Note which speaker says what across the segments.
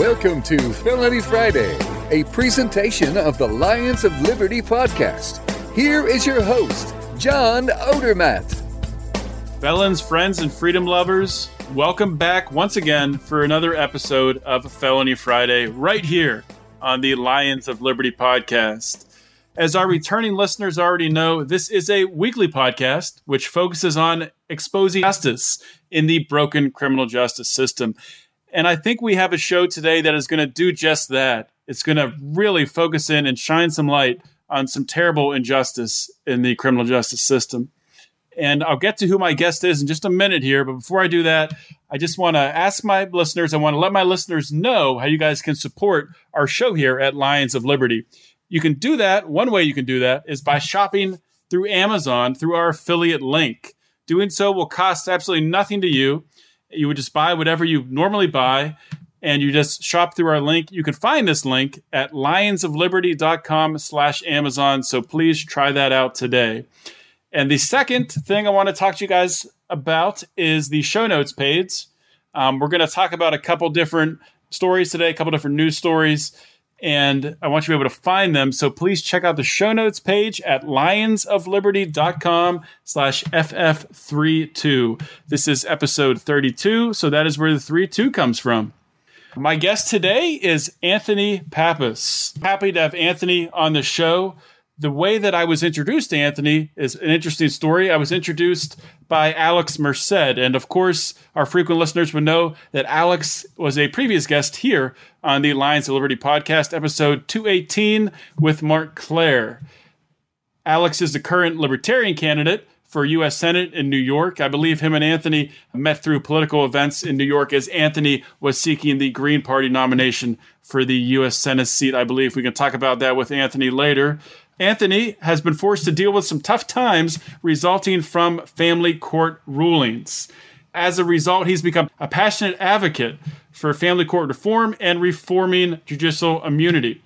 Speaker 1: Welcome to Felony Friday, a presentation of the Lions of Liberty podcast. Here is your host, John Odermatt.
Speaker 2: Felons, friends, and freedom lovers, welcome back once again for another episode of Felony Friday right here on the Lions of Liberty podcast. As our returning listeners already know, this is a weekly podcast which focuses on exposing justice in the broken criminal justice system. And I think we have a show today that is going to do just that. It's going to really focus in and shine some light on some terrible injustice in the criminal justice system. And I'll get to who my guest is in just a minute here. But before I do that, I just want to ask my listeners, I want to let my listeners know how you guys can support our show here at Lions of Liberty. You can do that. One way you can do that is by shopping through Amazon through our affiliate link. Doing so will cost absolutely nothing to you. You would just buy whatever you normally buy and you just shop through our link. You can find this link at lionsofliberty.com slash Amazon. So please try that out today. And the second thing I want to talk to you guys about is the show notes page. Um, we're going to talk about a couple different stories today, a couple different news stories, and I want you to be able to find them. So please check out the show notes page at lionsofliberty.com slash FF32. This is episode 32, so that is where the 32 comes from. My guest today is Anthony Pappas. Happy to have Anthony on the show. The way that I was introduced to Anthony is an interesting story. I was introduced by Alex Merced. And of course, our frequent listeners would know that Alex was a previous guest here on the Lions of Liberty podcast, episode 218 with Marc Clair. Alex is the current Libertarian candidate for U.S. Senate in New York. I believe him and Anthony met through political events in New York as Anthony was seeking the Green Party nomination for the U.S. Senate seat. I believe we can talk about that with Anthony later. Anthony has been forced to deal with some tough times resulting from family court rulings. As a result, he's become a passionate advocate for family court reform and reforming judicial immunity.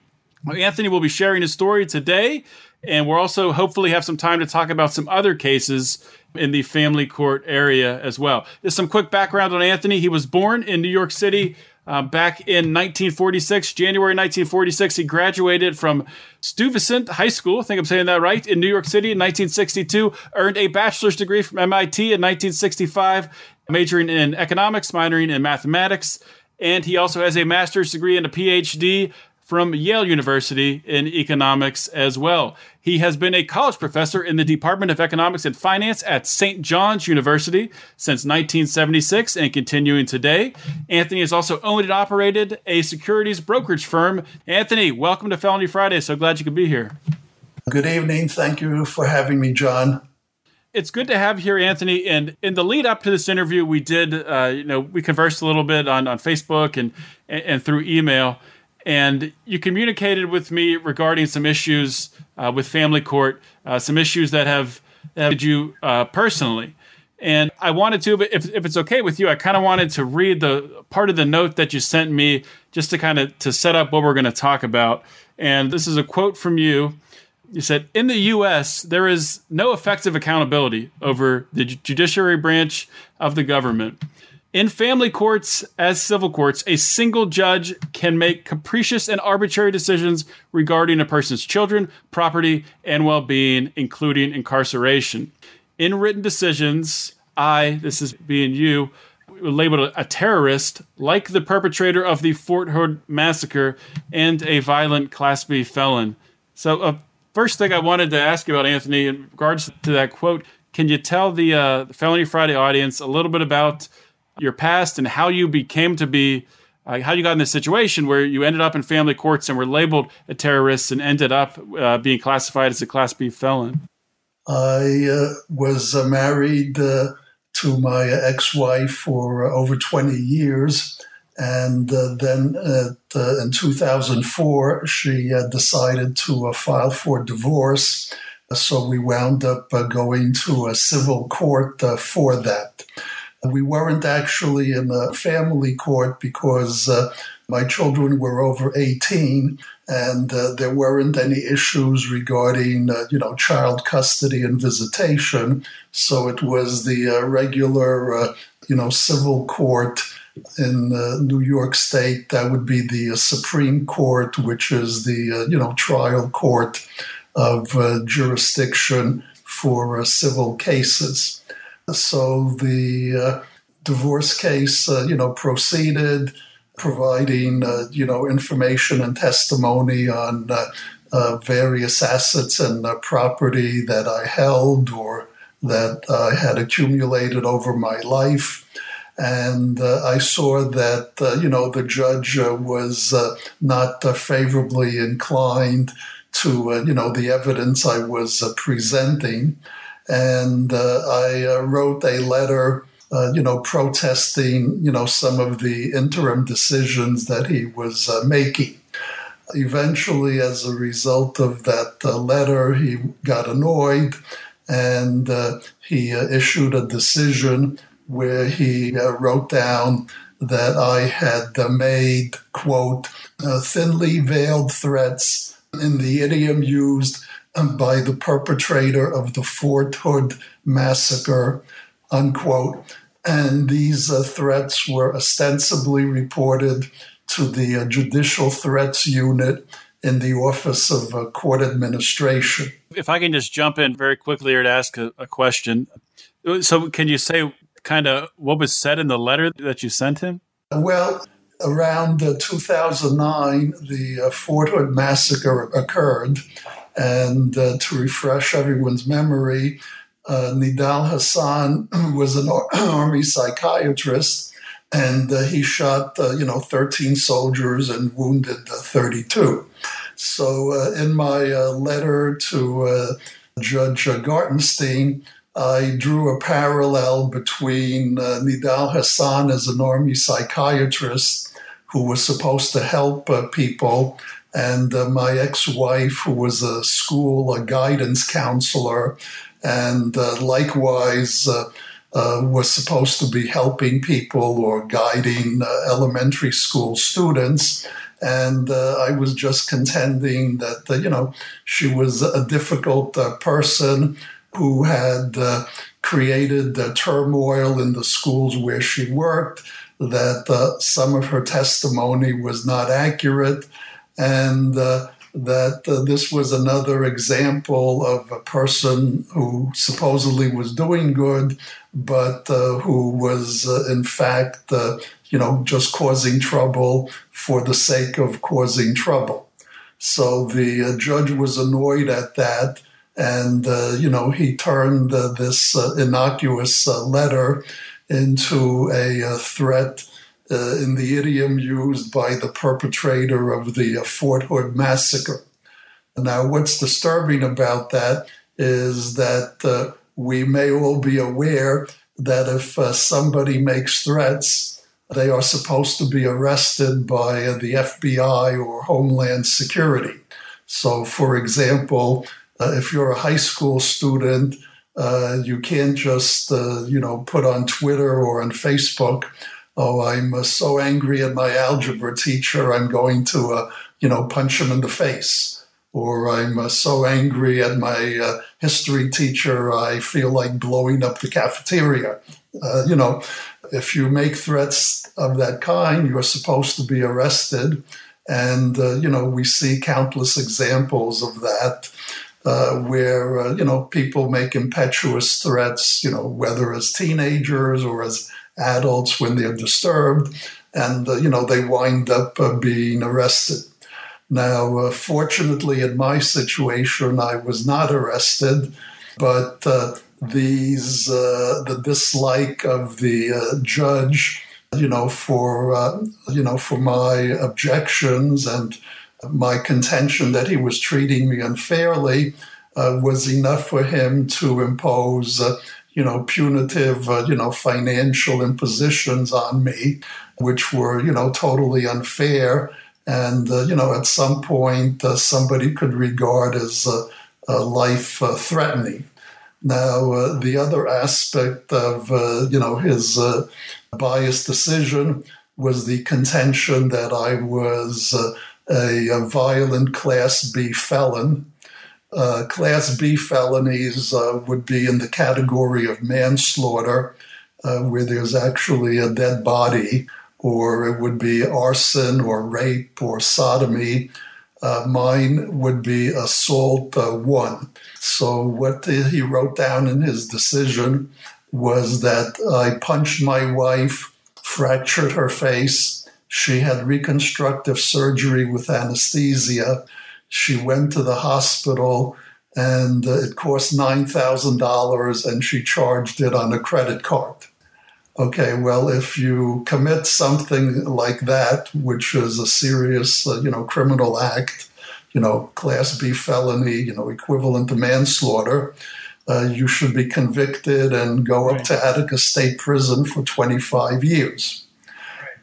Speaker 2: Anthony will be sharing his story today and we'll also hopefully have some time to talk about some other cases in the family court area as well. There's some quick background on Anthony. He was born in New York City uh, back in 1946, January 1946. He graduated from Stuyvesant High School, I think I'm saying that right, in New York City in 1962. Earned a bachelor's degree from MIT in 1965, majoring in economics, minoring in mathematics. And he also has a master's degree and a PhD from Yale University in economics as well. He has been a college professor in the Department of Economics and Finance at St. John's University since 1976 and continuing today. Anthony has also owned and operated a securities brokerage firm. Anthony, welcome to Felony Friday. So glad you could be here.
Speaker 3: Good evening. Thank you for having me, John
Speaker 2: it's good to have you here, Anthony. And in the lead up to this interview, we did, uh, you know, we conversed a little bit on, on Facebook and, and, and through email and you communicated with me regarding some issues uh, with family court, uh, some issues that have affected you uh, personally. And I wanted to, if, if it's okay with you, I kind of wanted to read the part of the note that you sent me just to kind of to set up what we're going to talk about. And this is a quote from you. You said, "In the U.S., there is no effective accountability over the judiciary branch of the government." In family courts, as civil courts, a single judge can make capricious and arbitrary decisions regarding a person's children, property, and well being, including incarceration. In written decisions, I, this is being you, labeled a terrorist like the perpetrator of the Fort Hood massacre and a violent Class B felon. So, uh, first thing I wanted to ask you about, Anthony, in regards to that quote, can you tell the, uh, the Felony Friday audience a little bit about your past and how you became to be uh, how you got in this situation where you ended up in family courts and were labeled a terrorist and ended up uh, being classified as a class B felon.
Speaker 3: I uh, was uh, married uh, to my ex-wife for uh, over 20 years. And then in 2004, she decided to file for divorce. So we wound up going to a civil court for that. We weren't actually in a family court because uh, my children were over 18 and uh, there weren't any issues regarding, uh, you know, child custody and visitation. So it was the uh, regular, uh, you know, civil court in uh, New York State, that would be the Supreme Court, which is the you know trial court of jurisdiction for civil cases. So the uh, divorce case, you know, proceeded, providing you know information and testimony on various assets and property that I held or that I had accumulated over my life. And uh, I saw that uh, you know the judge uh, was uh, not uh, favorably inclined to uh, you know the evidence I was presenting, and uh, I uh, wrote a letter. Uh, you know, protesting, you know, some of the interim decisions that he was making. Eventually, as a result of that letter, he got annoyed and he issued a decision where he uh, wrote down that I had uh, made, quote, uh, thinly veiled threats in the idiom used by the perpetrator of the Fort Hood massacre, unquote. And these uh, threats were ostensibly reported to the uh, Judicial Threats Unit in the Office of uh, Court Administration.
Speaker 2: If I can just jump in very quickly here to ask a, a question. So, can you say kind of what was said in the letter that you sent him?
Speaker 3: Well, around uh, 2009, the uh, Fort Hood massacre occurred. And uh, to refresh everyone's memory, uh, Nidal Hasan was an army psychiatrist, and uh, he shot, uh, you know, 13 soldiers and wounded 32. So, in my letter to Judge Gartenstein, I drew a parallel between uh, Nidal Hasan as an army psychiatrist who was supposed to help uh, people, and uh, my ex wife, who was a school a guidance counselor, and uh, likewise. Uh, uh, was supposed to be helping people or guiding elementary school students and uh, I was just contending that uh, you know she was a difficult uh, person who had uh, created the turmoil in the schools where she worked, that uh, some of her testimony was not accurate, and uh, that uh, this was another example of a person who supposedly was doing good, but uh, who was uh, in fact, you know, just causing trouble for the sake of causing trouble. So the judge was annoyed at that and, uh, you know, he turned uh, this uh, innocuous uh, letter into a, uh, threat uh, in the idiom used by the perpetrator of the Fort Hood massacre. Now, what's disturbing about that is that we may all be aware that if somebody makes threats, they are supposed to be arrested by the FBI or Homeland Security. So, for example, uh, if you're a high school student, uh, you can't just uh, you know put on Twitter or on Facebook, "Oh, I'm uh, so angry at my algebra teacher, I'm going to uh, you know punch him in the face," or "I'm uh, so angry at my history teacher, I feel like blowing up the cafeteria." you know, if you make threats of that kind, you're supposed to be arrested, and you know we see countless examples of that uh, where uh, you know people make impetuous threats, you know whether as teenagers or as adults when they're disturbed, and uh, you know they wind up uh, being arrested. Now, uh, fortunately, in my situation, I was not arrested, but uh, these the dislike of the judge, you know, for you know for my objections and my contention that he was treating me unfairly uh, was enough for him to impose, uh, you know, punitive, uh, you know, financial impositions on me, which were, you know, totally unfair. And, uh, you know, at some point, uh, somebody could regard as a life uh, threatening. Now, the other aspect of, you know, his biased decision was the contention that I was a, a violent Class B felon. Uh, class B felonies uh, would be in the category of manslaughter, uh, where there's actually a dead body, or it would be arson or rape or sodomy. Uh, mine would be assault uh, one. So, what he wrote down in his decision was that I punched my wife, fractured her face. She had reconstructive surgery with anesthesia. She went to the hospital and uh, it cost $9,000 and she charged it on a credit card. Okay, well, if you commit something like that, which is a serious, uh, you know, criminal act, you know, class B felony, you know, equivalent to manslaughter, uh, you should be convicted and go up to Attica State Prison for 25 years.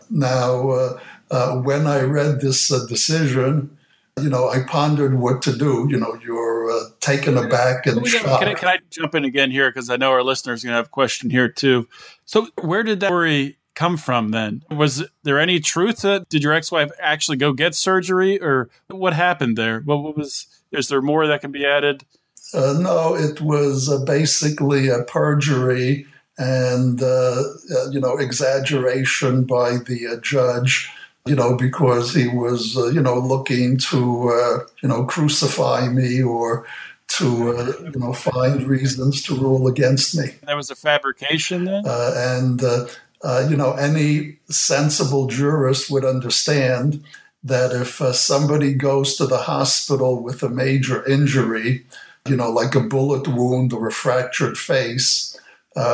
Speaker 3: Now, uh, uh, when I read this uh, decision, you know, I pondered what to do. You know, you're uh, taken aback and shocked.
Speaker 2: Can I, can I jump in again here because I know our listeners are going to have a question here too. So, where did that story come from then? Was there any truth to it? Did your ex-wife actually go get surgery, or what happened there? What, what was? Is there more that can be added?
Speaker 3: Uh, no, it was uh, basically a perjury and uh, uh you know exaggeration by the uh, judge you know, because he was, uh, you know, looking to, uh, you know, crucify me or to, uh, you know, find reasons to rule against me.
Speaker 2: That was a fabrication then?
Speaker 3: Uh, and, uh, uh, you know, any sensible jurist would understand that if somebody goes to the hospital with a major injury, you know, like a bullet wound or a fractured face,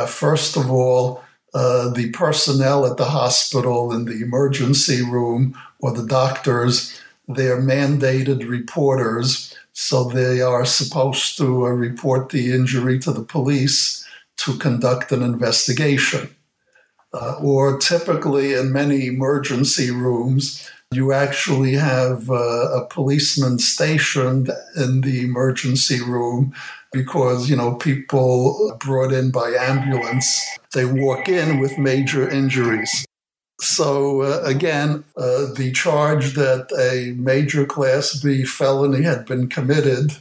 Speaker 3: first of all, uh, the personnel at the hospital in the emergency room or the doctors, they're mandated reporters. So they are supposed to uh, report the injury to the police to conduct an investigation. Uh, or typically in many emergency rooms, you actually have uh, a policeman stationed in the emergency room because, you know, people brought in by ambulance, they walk in with major injuries. So, uh, again, uh, the charge that a major Class B felony had been committed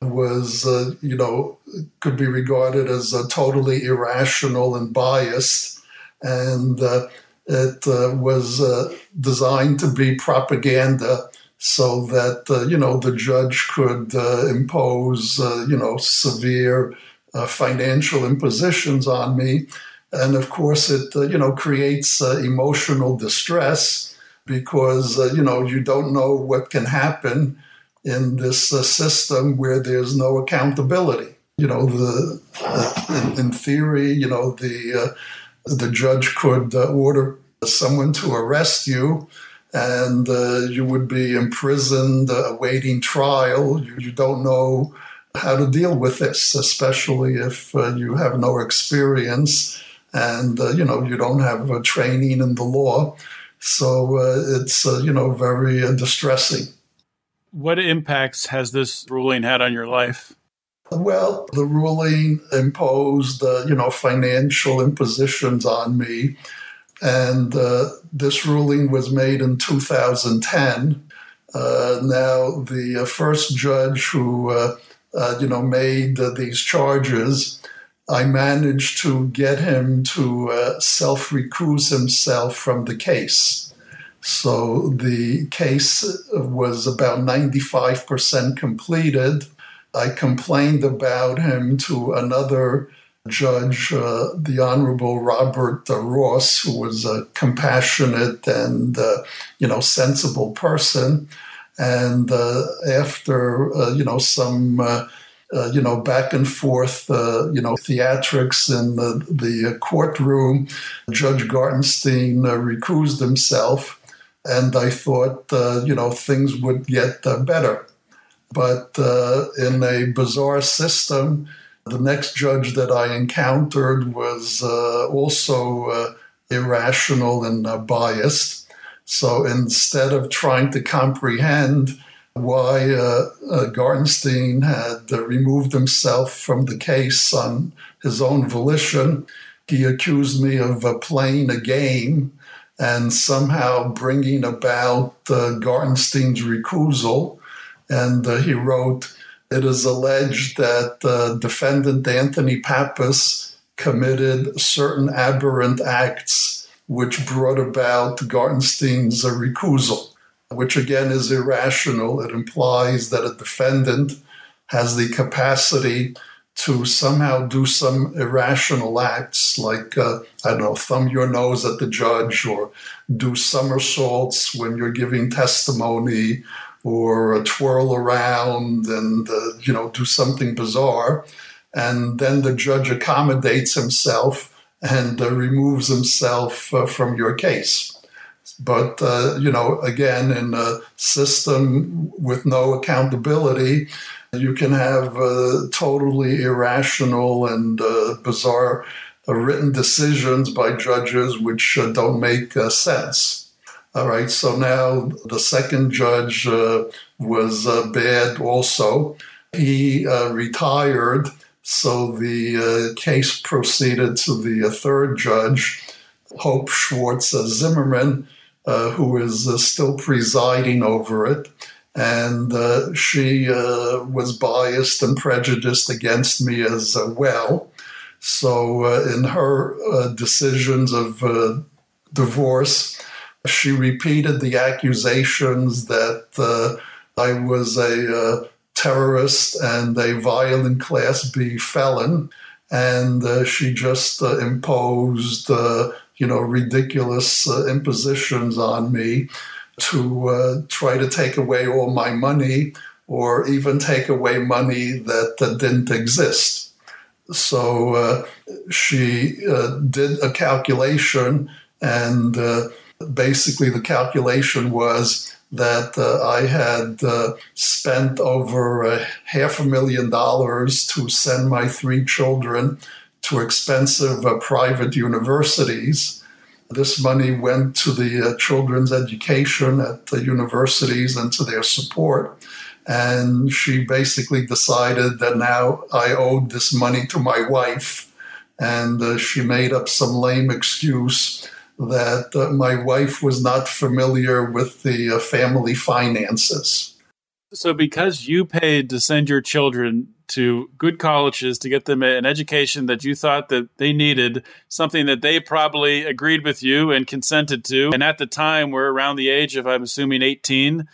Speaker 3: was, uh, you know, could be regarded as totally irrational and biased. And uh, it uh, was uh, designed to be propaganda so that uh, you know the judge could uh, impose uh, you know severe uh, financial impositions on me, and of course it you know creates emotional distress because you know you don't know what can happen in this system where there's no accountability. You know the in, in, theory you know the the judge could order someone to arrest you and uh, you would be imprisoned, uh, awaiting trial. You, you, don't know how to deal with this, especially if uh, you have no experience and uh, you know you don't have a training in the law. So uh, it's uh, you know very distressing.
Speaker 2: What impacts has this ruling had on your life?
Speaker 3: Well, the ruling imposed, you know, financial impositions on me and uh, this ruling was made in 2010. Uh, now, the uh, first judge who uh, uh, you know made these charges, I managed to get him to self recuse himself from the case. So the case was about 95% completed. I complained about him to another judge, uh, the Honorable Robert uh, Ross, who was a compassionate and uh, you know sensible person. And uh, after uh, you know some uh, you know back and forth you know theatrics in the, the courtroom, Judge Gartenstein recused himself, and I thought you know things would get better. But in a bizarre system, the next judge that I encountered was uh, also uh, irrational and uh, biased. So instead of trying to comprehend why uh, uh, Gartenstein had uh, removed himself from the case on his own volition, he accused me of playing a game and somehow bringing about Gartenstein's recusal. And he wrote, it is alleged that uh, defendant Anthony Pappas committed certain aberrant acts which brought about Gartenstein's recusal, which again is irrational. It implies that a defendant has the capacity to somehow do some irrational acts like, uh, I don't know, thumb your nose at the judge or do somersaults when you're giving testimony or twirl around and, uh, you know, do something bizarre. And then the judge accommodates himself and uh, removes himself uh, from your case. But, uh, you know, again, in a system with no accountability, you can have uh, totally irrational and uh, bizarre written decisions by judges which don't make sense. All right, so now the second judge uh, was bad also. He retired, so the case proceeded to the third judge, Hope Schwartz Zimmerman, who is still presiding over it and uh, she uh, was biased and prejudiced against me as uh, well. So, uh, in her uh, decisions of uh, divorce, she repeated the accusations that I was a terrorist and a violent Class B felon, and she just imposed, you know, ridiculous impositions on me to uh, try to take away all my money or even take away money that, that didn't exist. So uh, she uh, did a calculation, and uh, basically the calculation was that uh, I had uh, spent over half a million dollars to send my three children to expensive private universities this money went to the uh, children's education at the universities and to their support. And she basically decided that now I owed this money to my wife. And uh, she made up some lame excuse that uh, my wife was not familiar with the uh, family finances.
Speaker 2: So, because you paid to send your children to good colleges to get them an education that you thought that they needed, something that they probably agreed with you and consented to. And at the time, we're around the age of, I'm assuming, 18.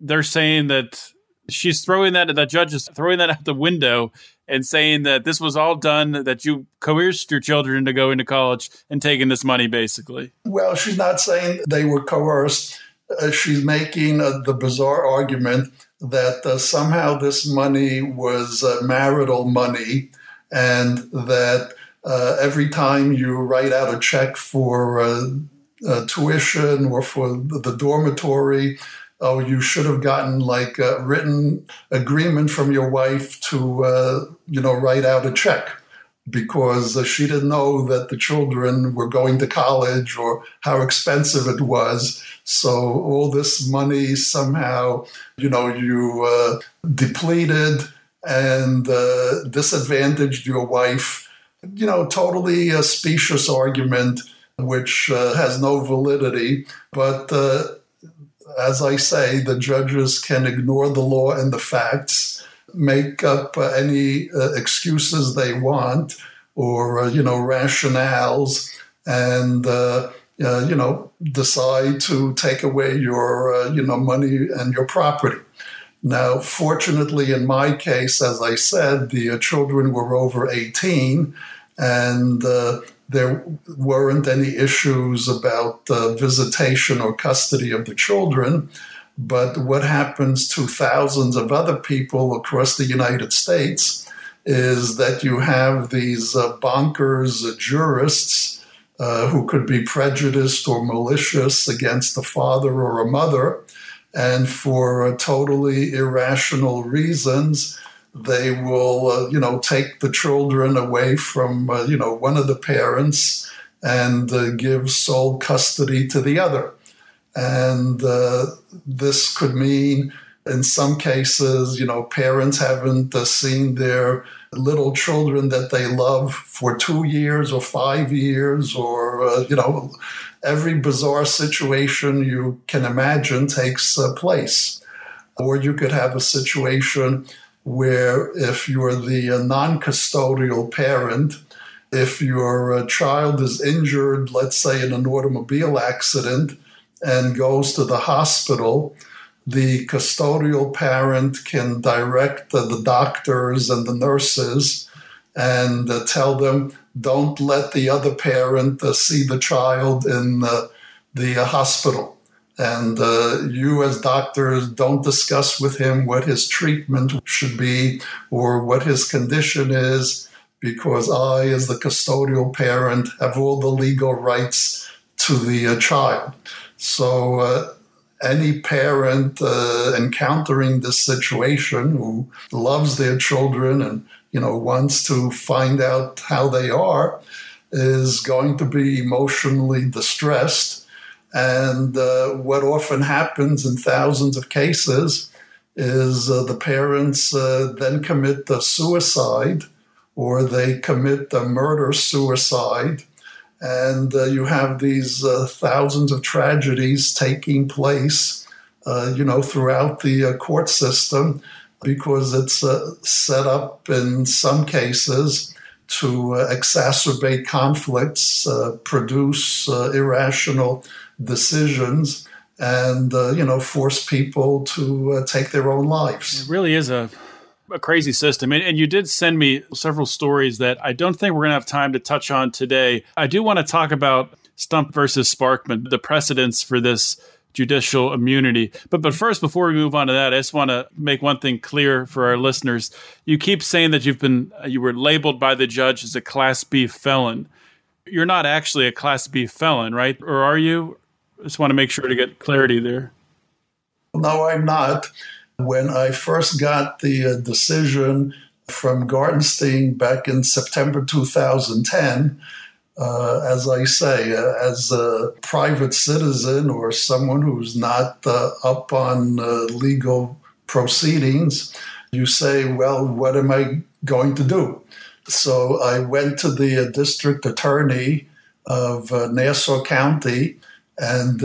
Speaker 2: They're saying that she's throwing that, the judge is throwing that out the window and saying that this was all done, that you coerced your children to go into college and taking this money, basically.
Speaker 3: Well, she's not saying they were coerced. Uh, she's making uh, the bizarre argument that uh, somehow this money was uh, marital money and that uh, every time you write out a check for uh, tuition or for the dormitory, oh, you should have gotten like a written agreement from your wife to, uh, you know, write out a check because she didn't know that the children were going to college or how expensive it was. So all this money somehow, you know, you uh, depleted and uh, disadvantaged your wife. You know, totally a specious argument which uh, has no validity. But uh, as I say, the judges can ignore the law and the facts, make up uh, any uh, excuses they want or, you know, rationales, and uh, you know, decide to take away your, uh, you know, money and your property. Now, fortunately, in my case, as I said, the uh, children were over 18 and uh, there weren't any issues about uh, visitation or custody of the children. But what happens to thousands of other people across the United States is that you have these uh, bonkers jurists uh, who could be prejudiced or malicious against a father or a mother. And for uh, totally irrational reasons, they will, uh, you know, take the children away from, uh, you know, one of the parents and uh, give sole custody to the other. And this could mean, in some cases, you know, parents haven't seen their little children that they love for two years or five years or, uh, you know, every bizarre situation you can imagine takes uh, place. Or you could have a situation where if you're the uh, non custodial parent if your uh, child is injured, let's say in an automobile accident, and goes to the hospital, the custodial parent can direct the doctors and the nurses and uh, tell them don't let the other parent see the child in the uh, hospital. And uh, you, as doctors, don't discuss with him what his treatment should be or what his condition is, because I, as the custodial parent, have all the legal rights to the child. So, any parent uh, encountering this situation who loves their children and you know wants to find out how they are is going to be emotionally distressed and uh, what often happens in thousands of cases is uh, the parents uh, then commit the suicide or they commit the murder suicide. And uh, you have these uh, thousands of tragedies taking place, uh, you know, throughout the court system because it's set up in some cases to exacerbate conflicts, produce irrational decisions, and uh, you know, force people to uh, take their own lives.
Speaker 2: It really is a a crazy system. And, and, you did send me several stories that I don't think we're going to have time to touch on today. I do want to talk about Stump versus Sparkman, the precedents for this judicial immunity. But but first, before we move on to that, I just want to make one thing clear for our listeners. You keep saying that you've been you were labeled by the judge as a Class B felon. You're not actually a Class B felon, right? Or are you? Just want to make sure to get clarity there.
Speaker 3: No, I'm not. When I first got the uh, decision from Gartenstein back in September 2010, uh, as I say, uh, as a private citizen or someone who's not uh, up on uh, legal proceedings, you say, well, what am I going to do? So I went to the uh, district attorney of Nassau County and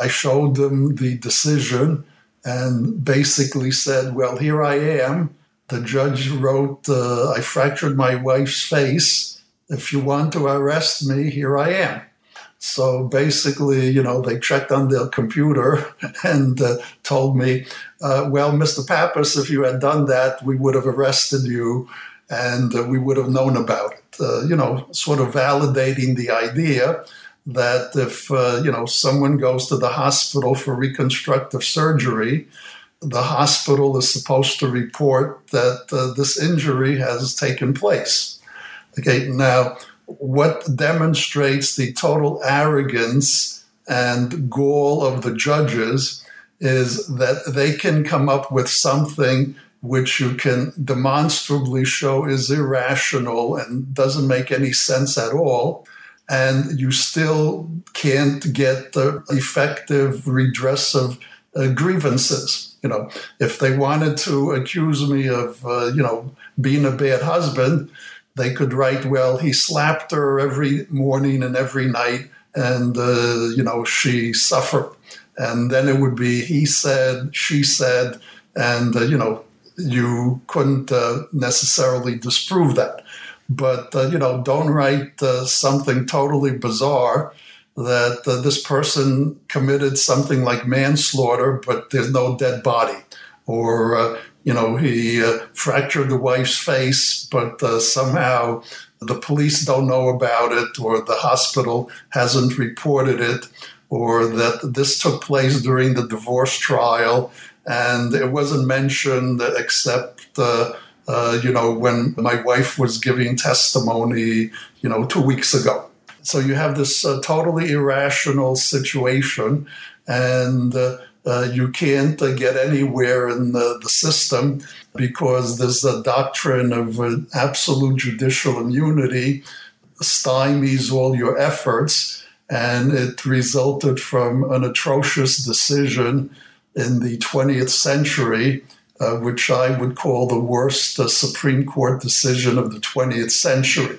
Speaker 3: I showed them the decision and basically said, Well, here I am. The judge wrote, uh, I fractured my wife's face. If you want to arrest me, here I am. So basically, you know, they checked on the computer and uh, told me, uh, well, Mr. Pappas, if you had done that, we would have arrested you and uh, we would have known about it. Uh, you know, sort of validating the idea that if uh, you know someone goes to the hospital for reconstructive surgery, the hospital is supposed to report that uh, this injury has taken place. Okay, now what demonstrates the total arrogance and gall of the judges is that they can come up with something which you can demonstrably show is irrational and doesn't make any sense at all and you still can't get the effective redress of uh, grievances. You know, if they wanted to accuse me of, uh, you know, being a bad husband, they could write, well, he slapped her every morning and every night, and, uh, you know, she suffered. And then it would be he said, she said, and, uh, you know, you couldn't uh, necessarily disprove that but uh, you know don't write uh, something totally bizarre that uh, this person committed something like manslaughter but there's no dead body. Or uh, you know he uh, fractured the wife's face but uh, somehow the police don't know about it or the hospital hasn't reported it or that this took place during the divorce trial. And it wasn't mentioned except uh, you know, when my wife was giving testimony, you know, two weeks ago. So you have this uh, totally irrational situation, and uh, uh you can't uh, get anywhere in the, the, system because there's a doctrine of absolute judicial immunity stymies all your efforts, and it resulted from an atrocious decision in the 20th century uh, which I would call the worst uh, Supreme Court decision of the 20th century.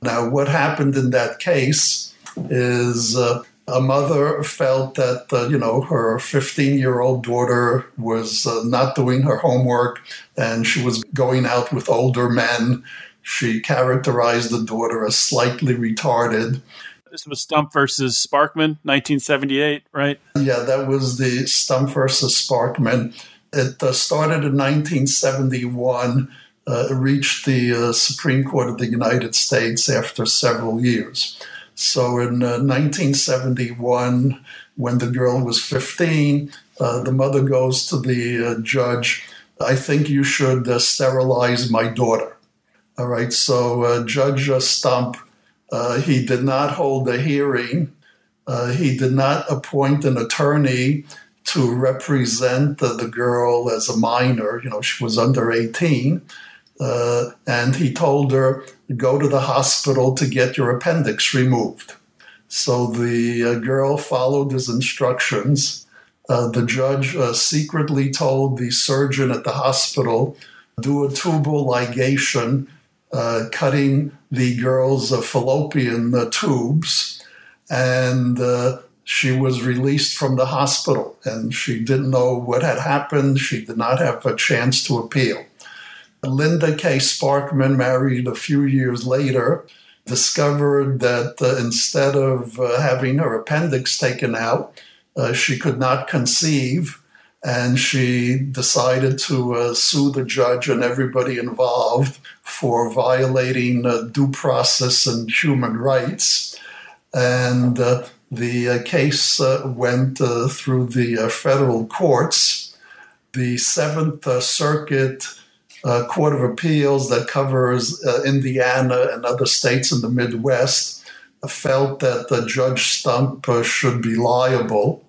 Speaker 3: Now, what happened in that case is uh, a mother felt that, uh, you know, her 15 year old daughter was uh, not doing her homework and she was going out with older men. she characterized the daughter as slightly retarded.
Speaker 2: This was Stump versus Sparkman, 1978, right?
Speaker 3: Yeah, that was the Stump versus Sparkman. It uh, started in 1971, uh, reached the uh, Supreme Court of the United States after several years. So in 1971, uh, when the girl was 15, uh, the mother goes to the uh, judge, I think you should sterilize my daughter. All right, so Judge Stump, he did not hold a hearing. he did not appoint an attorney to represent the, girl as a minor. You know, she was under 18. Uh, and he told her, go to the hospital to get your appendix removed. So the uh, girl followed his instructions. Uh, the judge uh, secretly told the surgeon at the hospital, do a tubal ligation, uh, cutting the girl's fallopian tubes. And she was released from the hospital and she didn't know what had happened. She did not have a chance to appeal. Linda K. Sparkman married a few years later, discovered that uh, instead of uh, having her appendix taken out, uh, she could not conceive. And she decided to uh, sue the judge and everybody involved for violating uh, due process and human rights. And uh, the case went through the federal courts. The Seventh Circuit uh, Court of Appeals that covers uh, Indiana and other states in the Midwest felt that Judge Stump uh, should be liable.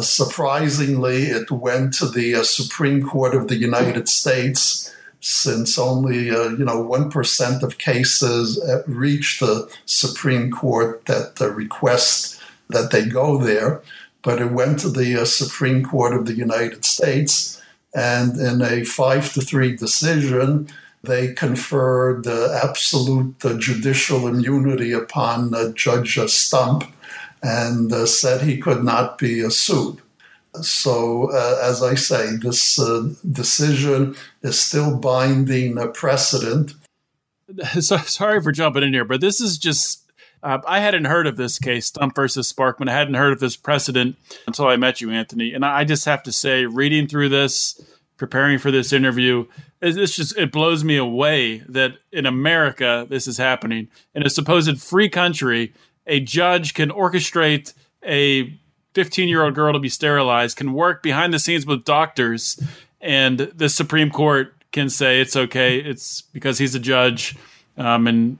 Speaker 3: Surprisingly, it went to the uh, Supreme Court of the United States since only uh, you know one percent of cases uh, reach the Supreme Court that request that they go there. But it went to the Supreme Court of the United States and in a five to three decision, they conferred uh, absolute uh, judicial immunity upon uh, Judge Stump and uh, said he could not be sued. So, uh, as I say, this uh, decision is still binding precedent.
Speaker 2: So, sorry for jumping in here, but this is just uh, I hadn't heard of this case, Stump versus Sparkman. I hadn't heard of this precedent until I met you, Anthony. And I just have to say, reading through this, preparing for this interview, this just it blows me away that in America this is happening. In a supposed free country, a judge can orchestrate a 15 year old girl to be sterilized, can work behind the scenes with doctors, and the Supreme Court can say it's okay. It's because he's a judge, um, and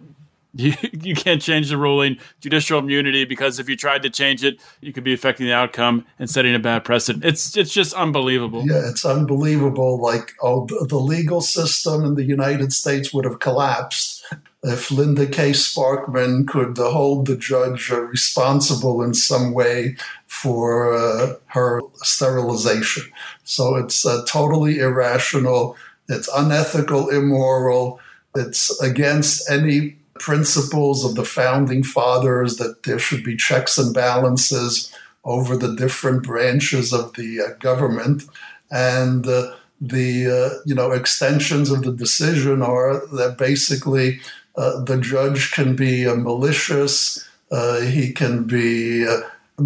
Speaker 2: you, you can't change the ruling, judicial immunity, because if you tried to change it, you could be affecting the outcome and setting a bad precedent. It's it's just unbelievable.
Speaker 3: Yeah, it's unbelievable. Like, oh, the legal system in the United States would have collapsed if Linda K. Sparkman could hold the judge responsible in some way for uh, her sterilization. So it's uh, totally irrational. It's unethical, immoral. It's against any principles of the founding fathers that there should be checks and balances over the different branches of the uh, government. And uh, the uh, you know extensions of the decision are that basically uh, the judge can be uh, malicious uh, he can be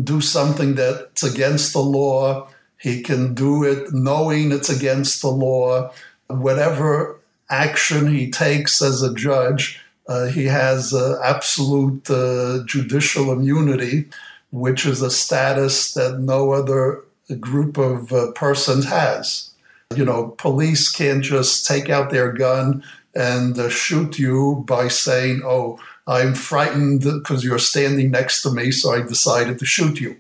Speaker 3: do something that's against the law he can do it knowing it's against the law. Whatever action he takes as a judge uh, he has uh, absolute uh, judicial immunity, which is a status that no other group of uh, persons has. You know, police can't just take out their gun and uh, shoot you by saying, oh, I'm frightened because you're standing next to me, so I decided to shoot you.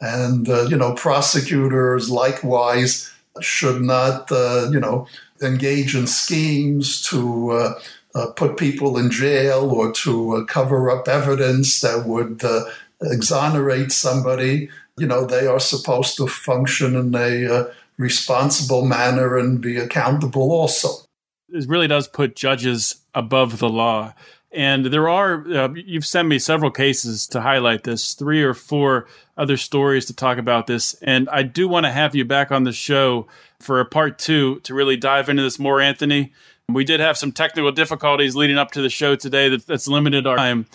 Speaker 3: And, uh, you know, prosecutors likewise should not, you know, engage in schemes to uh, put people in jail or to uh, cover up evidence that would uh, exonerate somebody. You know, they are supposed to function in a uh, responsible manner and be accountable also.
Speaker 2: It really does put judges above the law. And there are, uh, you've sent me several cases to highlight this, three or four other stories to talk about this. And I do want to have you back on the show for a part two to really dive into this more, Anthony We did have some technical difficulties leading up to the show today that, that's limited our time.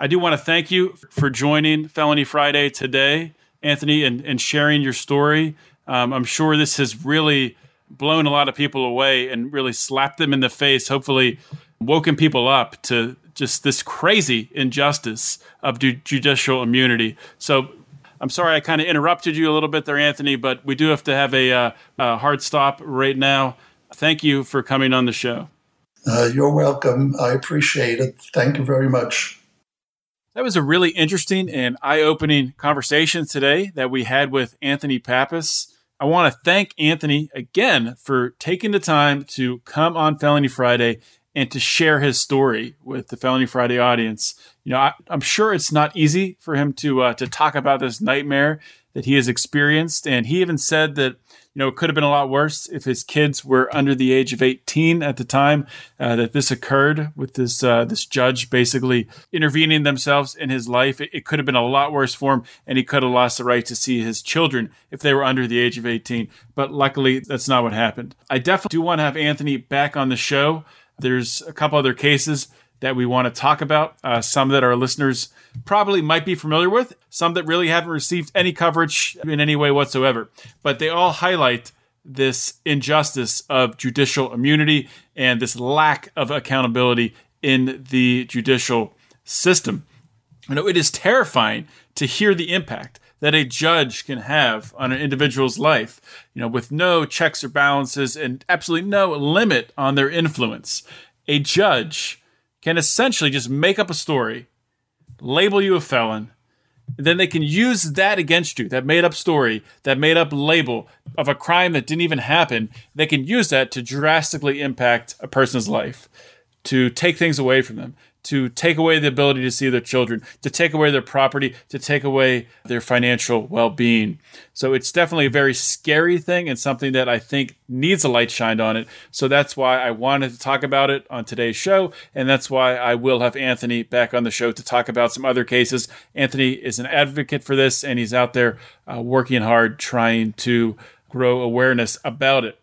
Speaker 2: I do want to thank you for joining Felony Friday today, Anthony, and, and sharing your story. Um, I'm sure this has really blown a lot of people away and really slapped them in the face, hopefully, woken people up to just this crazy injustice of ju- judicial immunity. So I'm sorry I kind of interrupted you a little bit there, Anthony, but we do have to have a, uh, a hard stop right now. Thank you for coming on the show.
Speaker 3: Uh, you're welcome. I appreciate it. Thank you very much.
Speaker 2: That was a really interesting and eye opening conversation today that we had with Anthony Pappas. I want to thank Anthony again for taking the time to come on Felony Friday and to share his story with the Felony Friday audience. You know, I, am sure it's not easy for him to uh, to talk about this nightmare that he has experienced, and he even said that you know, it could have been a lot worse if his kids were under the age of 18 at the time uh, that this occurred, with this uh, this judge basically intervening themselves in his life. It, it, could have been a lot worse for him, and he could have lost the right to see his children if they were under the age of 18. But luckily, that's not what happened. I definitely do want to have Anthony back on the show. There's a couple other cases that we want to talk about. Uh, some that our listeners probably might be familiar with, some that really haven't received any coverage in any way whatsoever. But they all highlight this injustice of judicial immunity and this lack of accountability in the judicial system. You know, it is terrifying to hear the impact that a judge can have on an individual's life, you know, with no checks or balances and absolutely no limit on their influence. A judge can essentially just make up a story, label you a felon, then they can use that against you, that made up story, that made up label of a crime that didn't even happen. They can use that to drastically impact a person's life, to take things away from them, to take away the ability to see their children, to take away their property, to take away their financial well being. So it's definitely a very scary thing and something that I think needs a light shined on it. So that's why I wanted to talk about it on today's show. And that's why I will have Anthony back on the show to talk about some other cases. Anthony is an advocate for this and he's out there uh, working hard trying to grow awareness about it.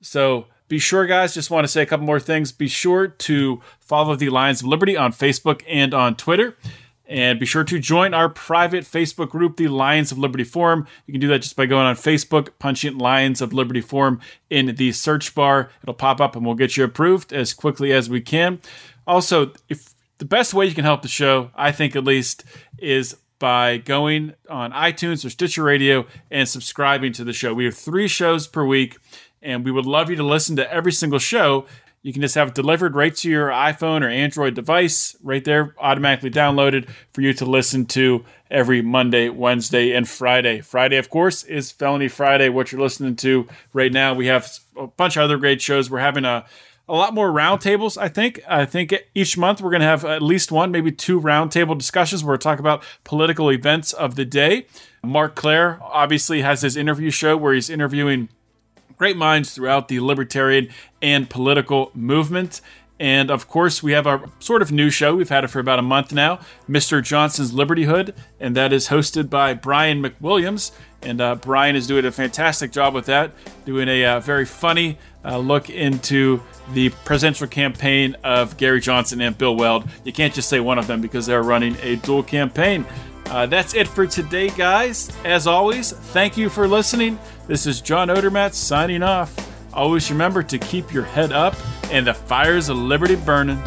Speaker 2: So be sure, guys, just want to say a couple more things. Be sure to follow the Lions of Liberty on Facebook and on Twitter. And be sure to join our private Facebook group, the Lions of Liberty Forum. You can do that just by going on Facebook, punching Lions of Liberty Forum in the search bar. It'll pop up and we'll get you approved as quickly as we can. Also, if the best way you can help the show, I think at least, is by going on iTunes or Stitcher Radio and subscribing to the show. We have three shows per week and we would love you to listen to every single show. You can just have it delivered right to your iPhone or Android device, right there, automatically downloaded for you to listen to every Monday, Wednesday, and Friday. Friday, of course, is Felony Friday, what you're listening to right now. We have a bunch of other great shows. We're having a a lot more roundtables. I think. I think each month we're going to have at least one, maybe two roundtable discussions where we talk about political events of the day. Marc Clair obviously has his interview show where he's interviewing great minds throughout the libertarian and political movement. And of course, we have our sort of new show. We've had it for about a month now, Mr. Johnson's Libertyhood, and that is hosted by Brian McWilliams. And uh, Brian is doing a fantastic job with that, doing a uh, very funny uh, look into the presidential campaign of Gary Johnson and Bill Weld. You can't just say one of them because they're running a dual campaign. Uh, that's it for today, guys. As always, thank you for listening. This is John Odermatt signing off. Always remember to keep your head up and the fires of liberty burning.